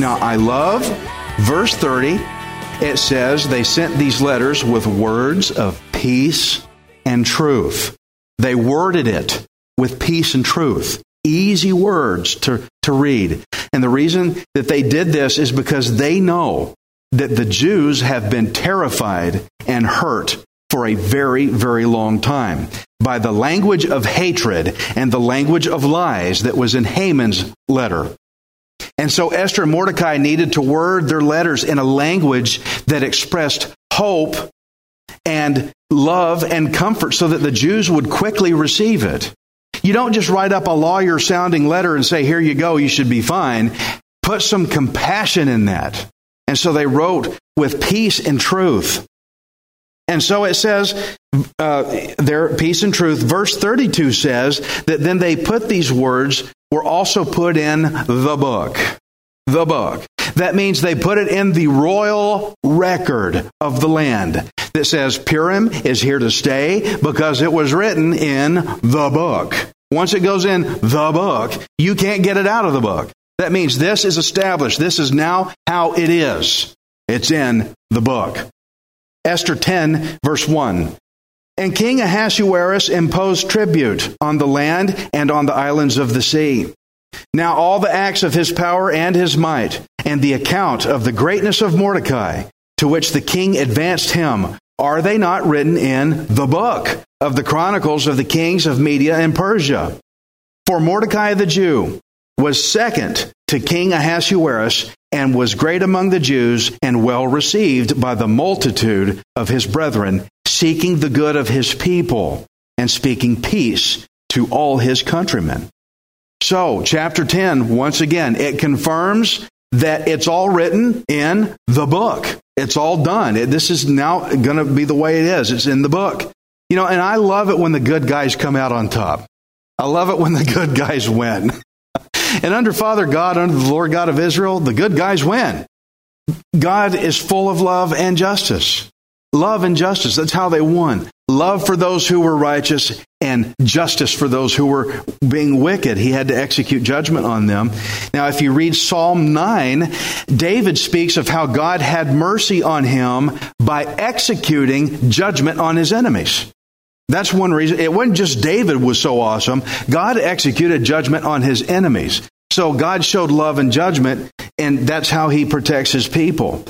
Now, I love verse 30. It says they sent these letters with words of peace and truth. They worded it with peace and truth. Easy words to, to read. And the reason that they did this is because they know that the Jews have been terrified and hurt for a very, very long time by the language of hatred and the language of lies that was in Haman's letter. And so Esther and Mordecai needed to word their letters in a language that expressed hope and love and comfort so that the Jews would quickly receive it. You don't just write up a lawyer sounding letter and say, here you go, you should be fine. Put some compassion in that. And so they wrote with peace and truth. And so it says, uh, their peace and truth. Verse 32 says that then they put these words, were also put in the book. The book. That means they put it in the royal record of the land that says Purim is here to stay because it was written in the book. Once it goes in the book, you can't get it out of the book. That means this is established. This is now how it is. It's in the book. Esther 10, verse 1. And King Ahasuerus imposed tribute on the land and on the islands of the sea. Now all the acts of his power and his might, and the account of the greatness of Mordecai, to which the king advanced him, are they not written in the book of the chronicles of the kings of Media and Persia? For Mordecai the Jew was second to King Ahasuerus and was great among the Jews and well received by the multitude of his brethren, seeking the good of his people and speaking peace to all his countrymen. So, chapter 10, once again, it confirms that it's all written in the book. It's all done. It, this is now going to be the way it is. It's in the book. You know, and I love it when the good guys come out on top. I love it when the good guys win. and under Father God, under the Lord God of Israel, the good guys win. God is full of love and justice. Love and justice. That's how they won. Love for those who were righteous and justice for those who were being wicked. He had to execute judgment on them. Now, if you read Psalm 9, David speaks of how God had mercy on him by executing judgment on his enemies. That's one reason. It wasn't just David was so awesome. God executed judgment on his enemies. So God showed love and judgment, and that's how he protects his people.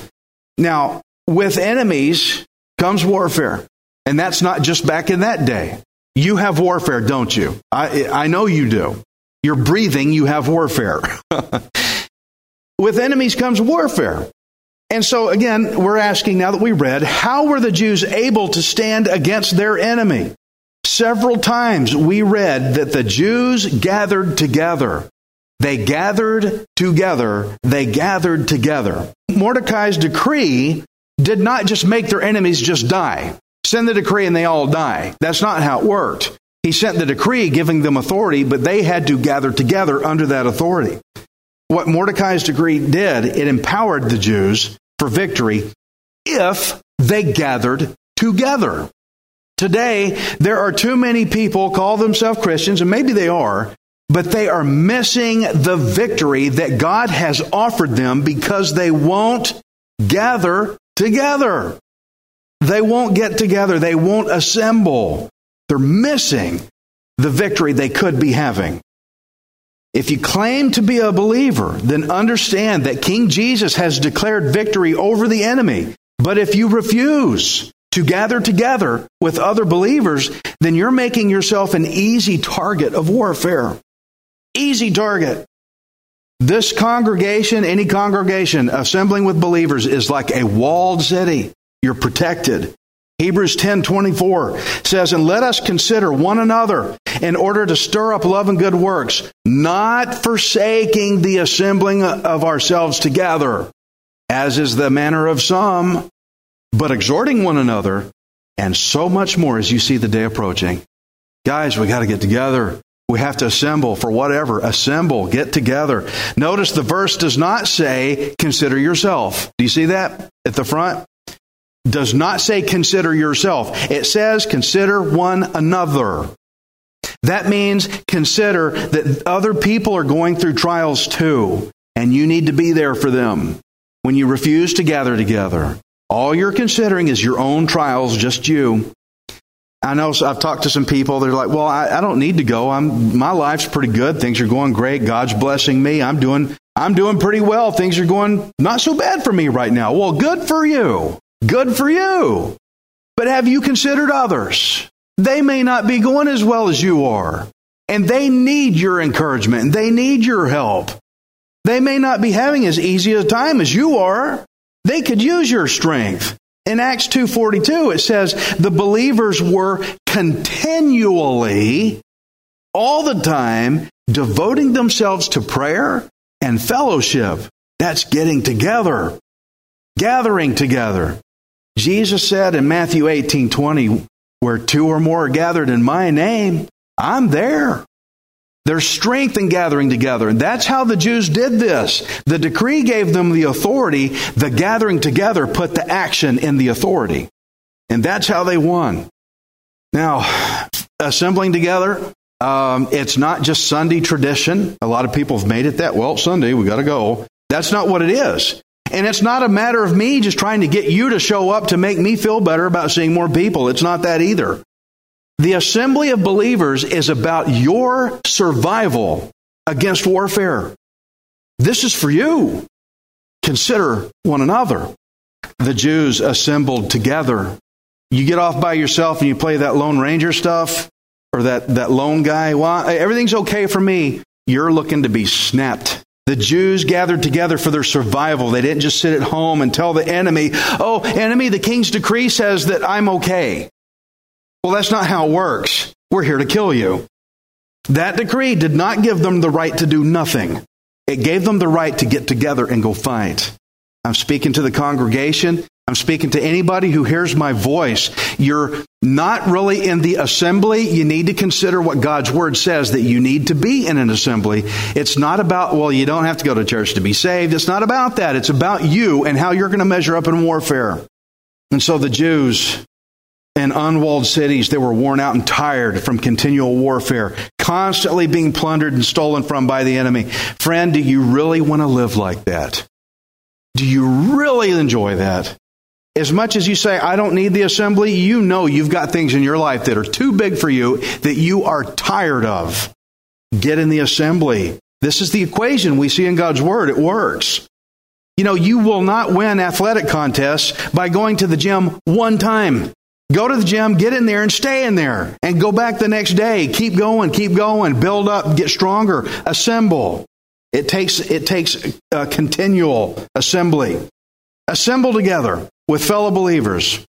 Now, with enemies comes warfare. And that's not just back in that day. You have warfare, don't you? I, I know you do. You're breathing, you have warfare. With enemies comes warfare. And so, again, we're asking now that we read, how were the Jews able to stand against their enemy? Several times we read that the Jews gathered together. They gathered together. They gathered together. Mordecai's decree did not just make their enemies just die. Send the decree and they all die. That's not how it worked. He sent the decree giving them authority, but they had to gather together under that authority. What Mordecai's decree did, it empowered the Jews for victory if they gathered together. Today, there are too many people call themselves Christians, and maybe they are, but they are missing the victory that God has offered them because they won't gather together. They won't get together. They won't assemble. They're missing the victory they could be having. If you claim to be a believer, then understand that King Jesus has declared victory over the enemy. But if you refuse to gather together with other believers, then you're making yourself an easy target of warfare. Easy target. This congregation, any congregation assembling with believers is like a walled city. You're protected. Hebrews 10:24 says, "And let us consider one another in order to stir up love and good works, not forsaking the assembling of ourselves together, as is the manner of some, but exhorting one another, and so much more as you see the day approaching." Guys, we got to get together. We have to assemble for whatever. Assemble, get together. Notice the verse does not say, consider yourself. Do you see that at the front? Does not say, consider yourself. It says, consider one another. That means consider that other people are going through trials too, and you need to be there for them when you refuse to gather together. All you're considering is your own trials, just you. I know I've talked to some people. They're like, "Well, I, I, don't need to go. I'm my life's pretty good. Things are going great. God's blessing me. I'm doing I'm doing pretty well. Things are going not so bad for me right now." Well, good for you. Good for you. But have you considered others? They may not be going as well as you are, and they need your encouragement they need your help. They may not be having as easy a time as you are. They could use your strength. In Acts 2:42 it says the believers were continually all the time devoting themselves to prayer and fellowship. That's getting together, gathering together. Jesus said in Matthew 18:20 where two or more are gathered in my name, I'm there. There's strength in gathering together. And that's how the Jews did this. The decree gave them the authority. The gathering together put the action in the authority. And that's how they won. Now, assembling together, um, it's not just Sunday tradition. A lot of people have made it that, well, Sunday, we got to go. That's not what it is. And it's not a matter of me just trying to get you to show up to make me feel better about seeing more people. It's not that either. The assembly of believers is about your survival against warfare. This is for you. Consider one another. The Jews assembled together. You get off by yourself and you play that Lone Ranger stuff or that, that lone guy. Well, everything's okay for me. You're looking to be snapped. The Jews gathered together for their survival. They didn't just sit at home and tell the enemy, oh, enemy, the king's decree says that I'm okay. Well, that's not how it works. We're here to kill you. That decree did not give them the right to do nothing. It gave them the right to get together and go fight. I'm speaking to the congregation. I'm speaking to anybody who hears my voice. You're not really in the assembly. You need to consider what God's word says that you need to be in an assembly. It's not about, well, you don't have to go to church to be saved. It's not about that. It's about you and how you're going to measure up in warfare. And so the Jews in unwalled cities that were worn out and tired from continual warfare, constantly being plundered and stolen from by the enemy. Friend, do you really want to live like that? Do you really enjoy that? As much as you say, I don't need the assembly, you know you've got things in your life that are too big for you that you are tired of. Get in the assembly. This is the equation we see in God's Word. It works. You know, you will not win athletic contests by going to the gym one time. Go to the gym, get in there and stay in there and go back the next day. Keep going, keep going, build up, get stronger, assemble. It takes, it takes a continual assembly. Assemble together with fellow believers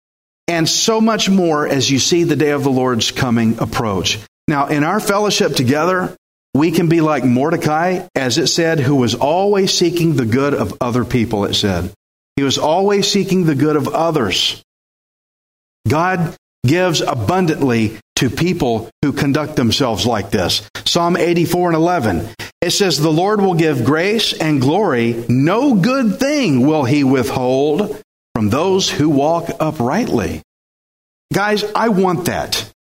and so much more as you see the day of the Lord's coming approach. Now, in our fellowship together, we can be like Mordecai, as it said, who was always seeking the good of other people, it said. He was always seeking the good of others. God gives abundantly to people who conduct themselves like this. Psalm 84 and 11. It says, The Lord will give grace and glory. No good thing will he withhold from those who walk uprightly. Guys, I want that.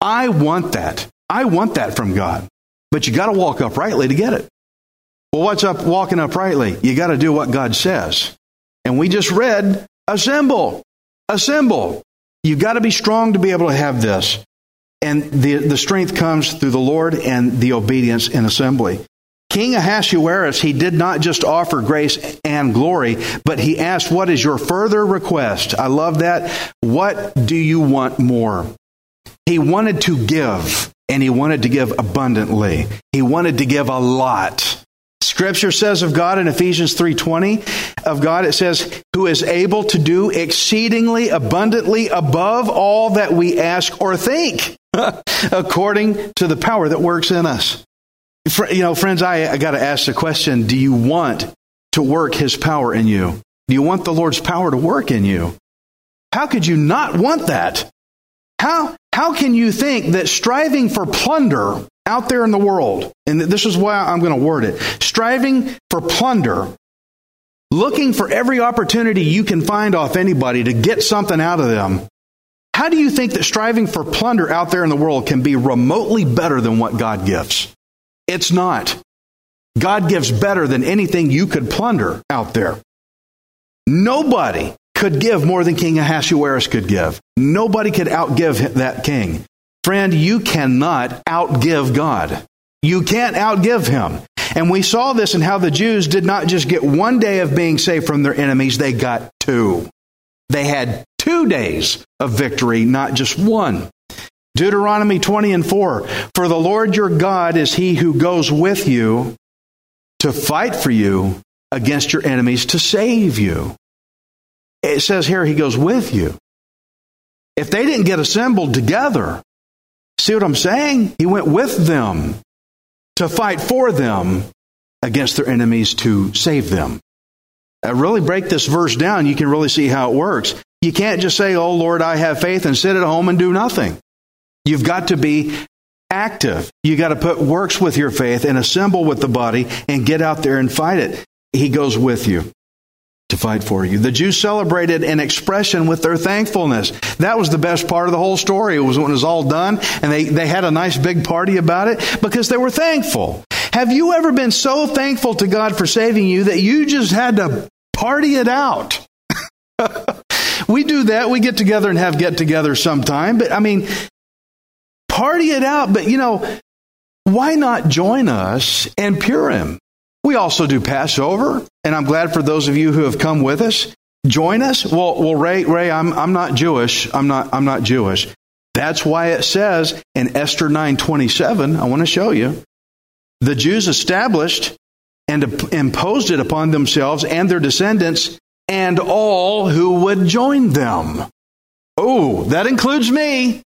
I want that. I want that from God. But you got to walk uprightly to get it. Well, what's up walking uprightly? You got to do what God says. And we just read, assemble, assemble. You've got to be strong to be able to have this. And the, the strength comes through the Lord and the obedience in assembly. King Ahasuerus, he did not just offer grace and glory, but he asked, What is your further request? I love that. What do you want more? He wanted to give, and he wanted to give abundantly. He wanted to give a lot. Scripture says of God in Ephesians 3:20 of God it says who is able to do exceedingly abundantly above all that we ask or think according to the power that works in us. You know, friends, I, I got to ask the question do you want to work his power in you? Do you want the Lord's power to work in you? How could you not want that? How, how can you think that striving for plunder out there in the world, and this is why I'm going to word it striving for plunder, looking for every opportunity you can find off anybody to get something out of them, how do you think that striving for plunder out there in the world can be remotely better than what God gives? It's not. God gives better than anything you could plunder out there. Nobody could give more than King Ahasuerus could give. Nobody could outgive that king. Friend, you cannot outgive God. You can't outgive him. And we saw this in how the Jews did not just get one day of being saved from their enemies, they got two. They had two days of victory, not just one. Deuteronomy 20 and 4 For the Lord your God is he who goes with you to fight for you against your enemies to save you. It says here he goes with you. If they didn't get assembled together, see what I'm saying? He went with them to fight for them against their enemies to save them. I really break this verse down, you can really see how it works. You can't just say, Oh Lord, I have faith and sit at home and do nothing. You've got to be active. You got to put works with your faith and assemble with the body and get out there and fight it. He goes with you to fight for you. The Jews celebrated an expression with their thankfulness. That was the best part of the whole story. It was when it was all done and they, they had a nice big party about it because they were thankful. Have you ever been so thankful to God for saving you that you just had to party it out? we do that. We get together and have get together sometime. But I mean, party it out. But you know, why not join us in Purim? We also do Passover, and I'm glad for those of you who have come with us. Join us. Well, well, Ray, Ray, I'm I'm not Jewish. I'm not I'm not Jewish. That's why it says in Esther 9:27, I want to show you. The Jews established and imposed it upon themselves and their descendants and all who would join them. Oh, that includes me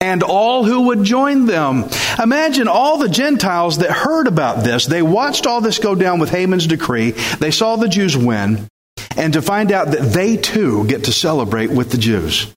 and all who would join them. Imagine all the Gentiles that heard about this. They watched all this go down with Haman's decree. They saw the Jews win, and to find out that they too get to celebrate with the Jews.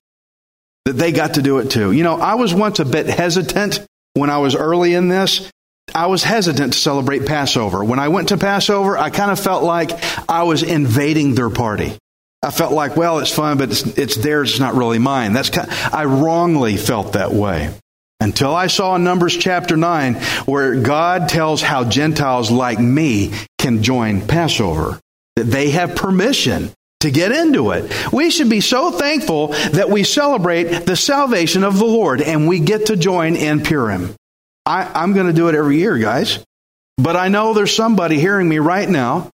That they got to do it too. You know, I was once a bit hesitant when I was early in this. I was hesitant to celebrate Passover. When I went to Passover, I kind of felt like I was invading their party. I felt like, well, it's fun, but it's, it's theirs, it's not really mine. That's kind of, I wrongly felt that way. Until I saw in Numbers chapter 9 where God tells how Gentiles like me can join Passover, that they have permission to get into it. We should be so thankful that we celebrate the salvation of the Lord and we get to join in Purim. I, am going to do it every year, guys. But I know there's somebody hearing me right now.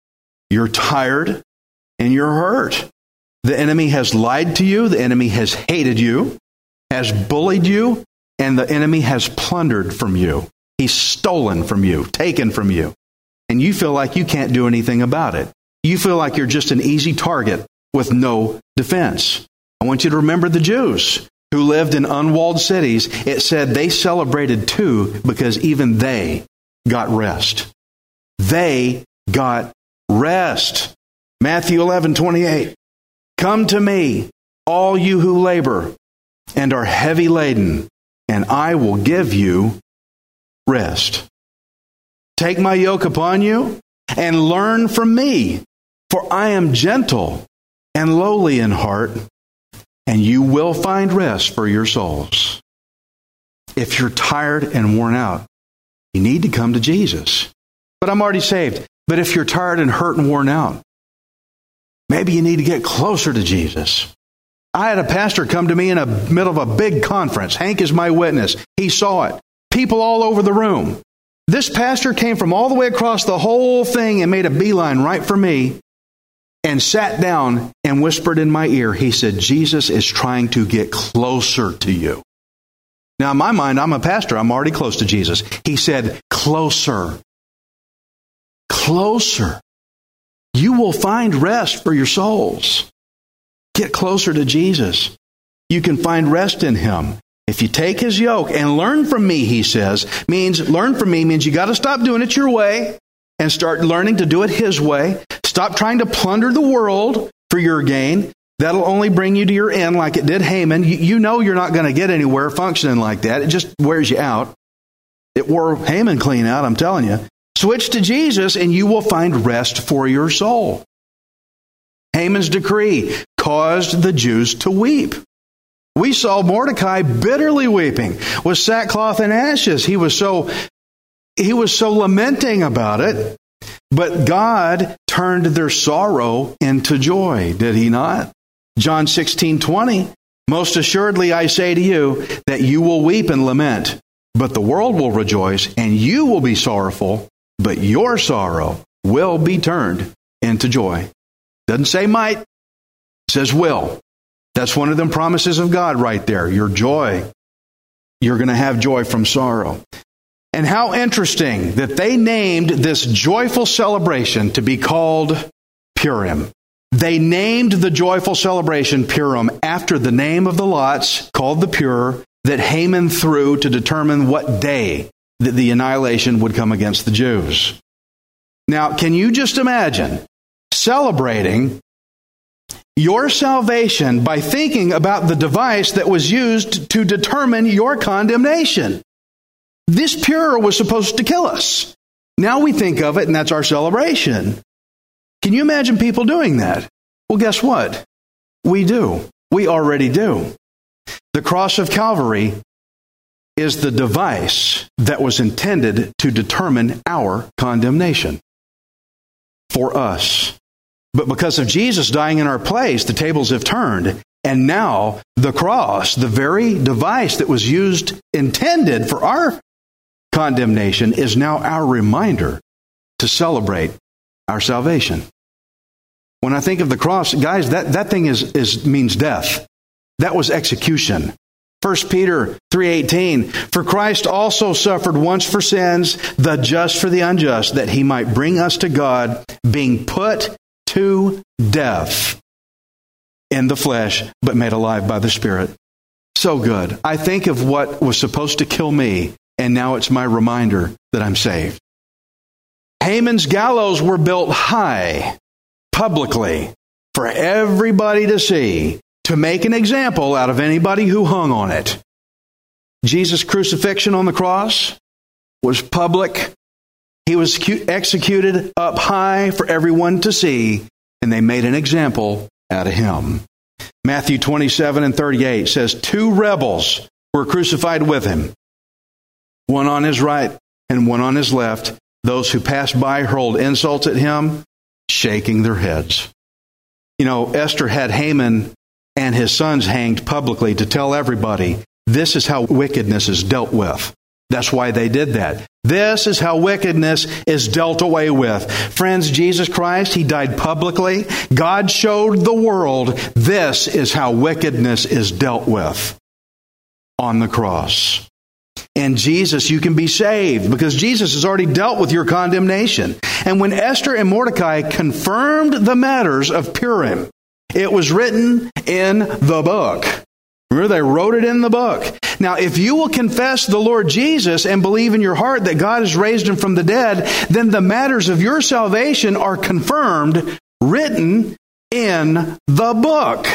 You're tired and you're hurt. The enemy has lied to you, the enemy has hated you, has bullied you, and the enemy has plundered from you. He's stolen from you, taken from you. And you feel like you can't do anything about it. You feel like you're just an easy target with no defense. I want you to remember the Jews who lived in unwalled cities. It said they celebrated too because even they got rest. They got rest. Matthew 11, 28. Come to me, all you who labor and are heavy laden, and I will give you rest. Take my yoke upon you and learn from me, for I am gentle and lowly in heart, and you will find rest for your souls. If you're tired and worn out, you need to come to Jesus. But I'm already saved. But if you're tired and hurt and worn out, Maybe you need to get closer to Jesus. I had a pastor come to me in the middle of a big conference. Hank is my witness. He saw it. People all over the room. This pastor came from all the way across the whole thing and made a beeline right for me and sat down and whispered in my ear. He said, Jesus is trying to get closer to you. Now, in my mind, I'm a pastor. I'm already close to Jesus. He said, closer. Closer. You will find rest for your souls. Get closer to Jesus. You can find rest in Him. If you take His yoke and learn from me, He says, means learn from me means you got to stop doing it your way and start learning to do it His way. Stop trying to plunder the world for your gain. That'll only bring you to your end like it did Haman. You, know you're not going to get anywhere functioning like that. It just wears you out. It wore Haman clean out, I'm telling you. Switch to Jesus and you will find rest for your soul. Haman's decree caused the Jews to weep. We saw Mordecai bitterly weeping with sackcloth and ashes. He was so he was so lamenting about it. But God turned their sorrow into joy, did he not? John 16, 20. Most assuredly I say to you that you will weep and lament, but the world will rejoice, and you will be sorrowful, but your sorrow will be turned into joy. Doesn't say might, says will. That's one of them promises of God right there. Your joy. You're going to have joy from sorrow. And how interesting that they named this joyful celebration to be called Purim. They named the joyful celebration Purim after the name of the lots called the Pur that Haman threw to determine what day that the annihilation would come against the Jews. Now, can you just imagine celebrating your salvation by thinking about the device that was used to determine your condemnation? This Pur was supposed to kill us. Now we think of it, and that's our celebration. Can you imagine people doing that? Well, guess what? We do. We already do. The cross of Calvary is the device that was intended to determine our condemnation for us. But because of Jesus dying in our place, the tables have turned. And now the cross, the very device that was used, intended for our condemnation, is now our reminder to celebrate our salvation. When I think of the cross, guys, that, that thing is, is means death. That was execution. 1 Peter 3:18 For Christ also suffered once for sins the just for the unjust that he might bring us to God being put to death in the flesh but made alive by the spirit. So good. I think of what was supposed to kill me and now it's my reminder that I'm saved. Haman's gallows were built high publicly for everybody to see to make an example out of anybody who hung on it. Jesus' crucifixion on the cross was public. He was executed up high for everyone to see, and they made an example out of him. Matthew 27 and 38 says, Two rebels were crucified with him, one on his right and one on his left. Those who passed by hurled insults at him, shaking their heads. You know, Esther had Haman and his sons hanged publicly to tell everybody this is how wickedness is dealt with. That's why they did that. This is how wickedness is dealt away with. Friends, Jesus Christ, He died publicly. God showed the world this is how wickedness is dealt with on the cross. And Jesus, you can be saved because Jesus has already dealt with your condemnation. And when Esther and Mordecai confirmed the matters of Purim, it was written in the book. Remember, they wrote it in the book. Now, if you will confess the Lord Jesus and believe in your heart that God has raised him from the dead, then the matters of your salvation are confirmed, written in the book.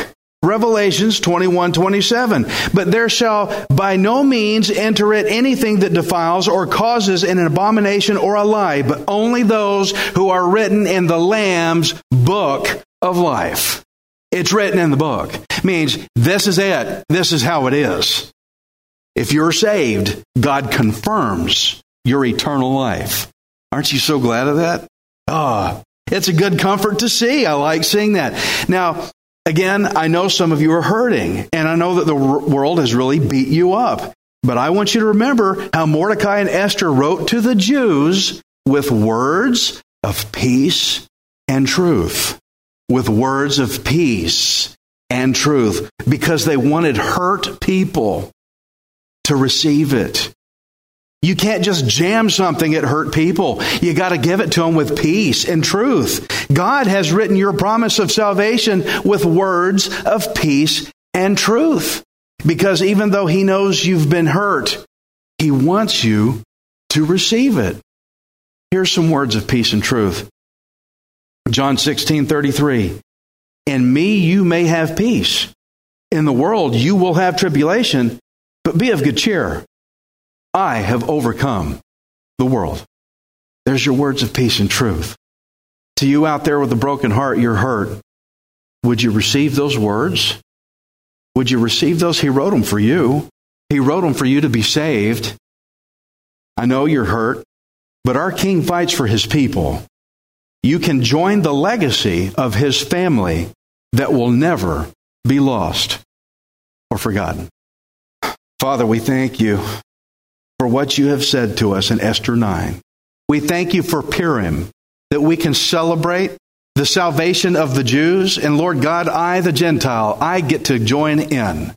Revelations 21 27. But there shall by no means enter it anything that defiles or causes an abomination or a lie, but only those who are written in the Lamb's book of life. It's written in the book. Means this is it. This is how it is. If you're saved, God confirms your eternal life. Aren't you so glad of that? Ah, oh, it's a good comfort to see. I like seeing that. Now, again, I know some of you are hurting, and I know that the world has really beat you up. But I want you to remember how Mordecai and Esther wrote to the Jews with words of peace and truth. With words of peace and truth because they wanted hurt people to receive it. You can't just jam something at hurt people. You got to give it to them with peace and truth. God has written your promise of salvation with words of peace and truth. Because even though He knows you've been hurt, He wants you to receive it. Here's some words of peace and truth. John 16, 33. In me you may have peace. In the world you will have tribulation, but be of good cheer. I have overcome the world. There's your words of peace and truth. To you out there with a broken heart, you're hurt. Would you receive those words? Would you receive those? He wrote them for you. He wrote them for you to be saved. I know you're hurt, but our King fights for his people. You can join the legacy of his family that will never be lost or forgotten. Father, we thank you for what you have said to us in Esther 9. We thank you for Purim, that we can celebrate the salvation of the Jews. And Lord God, I, the Gentile, I get to join in.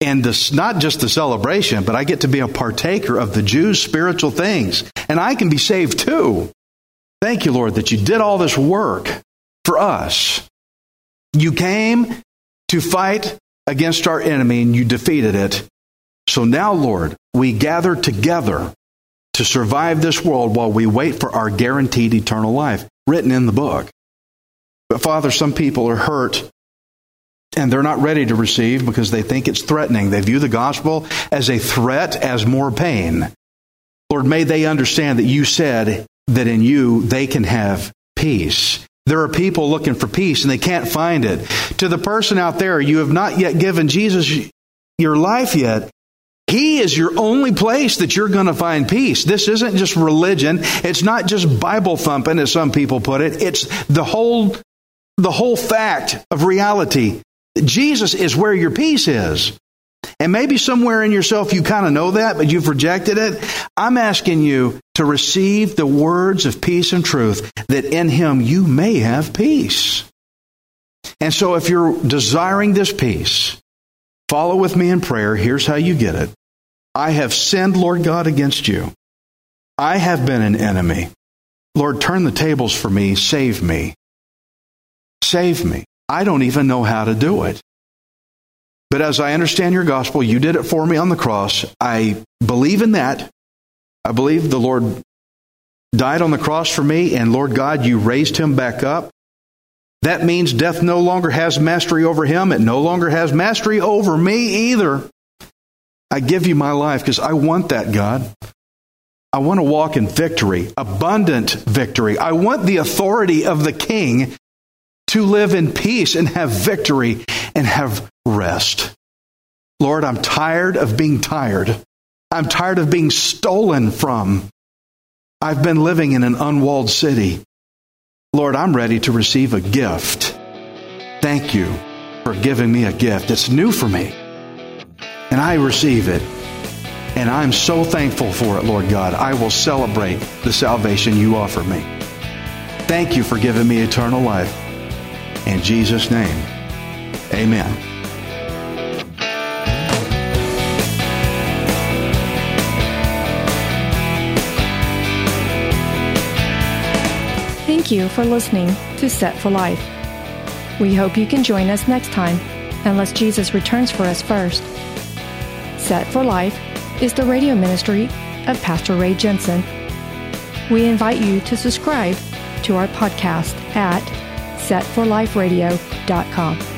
And this, not just the celebration, but I get to be a partaker of the Jews' spiritual things. And I can be saved too. Thank you, Lord, that you did all this work for us. You came to fight against our enemy and you defeated it. So now, Lord, we gather together to survive this world while we wait for our guaranteed eternal life, written in the book. But Father, some people are hurt and they're not ready to receive because they think it's threatening. They view the gospel as a threat, as more pain. Lord, may they understand that you said that in you they can have peace. There are people looking for peace and they can't find it. To the person out there, you have not yet given Jesus your life yet. He is your only place that you're going to find peace. This isn't just religion. It's not just Bible thumping, as some people put it. It's the whole, the whole fact of reality. Jesus is where your peace is. And maybe somewhere in yourself you kind of know that, but you've rejected it. I'm asking you to receive the words of peace and truth that in Him you may have peace. And so if you're desiring this peace, follow with me in prayer. Here's how you get it. I have sinned, Lord God, against you. I have been an enemy. Lord, turn the tables for me. Save me. Save me. I don't even know how to do it. But as I understand your gospel, you did it for me on the cross. I believe in that. I believe the Lord died on the cross for me, and Lord God, you raised him back up. That means death no longer has mastery over him. It no longer has mastery over me either. I give you my life because I want that, God. I want to walk in victory, abundant victory. I want the authority of the King to live in peace and have victory and have rest. Lord, I'm tired of being tired. I'm tired of being stolen from. I've been living in an unwalled city. Lord, I'm ready to receive a gift. Thank you for giving me a gift. It's new for me. And I receive it. And I'm so thankful for it, Lord God. I will celebrate the salvation you offer me. Thank you for giving me eternal life. In Jesus' name, amen. Thank you for listening to Set for Life. We hope you can join us next time, unless Jesus returns for us first. Set for Life is the radio ministry of Pastor Ray Jensen. We invite you to subscribe to our podcast at setforliferadio.com.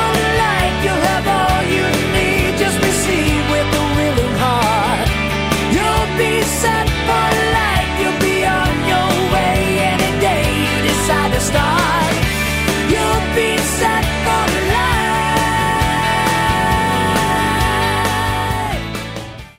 said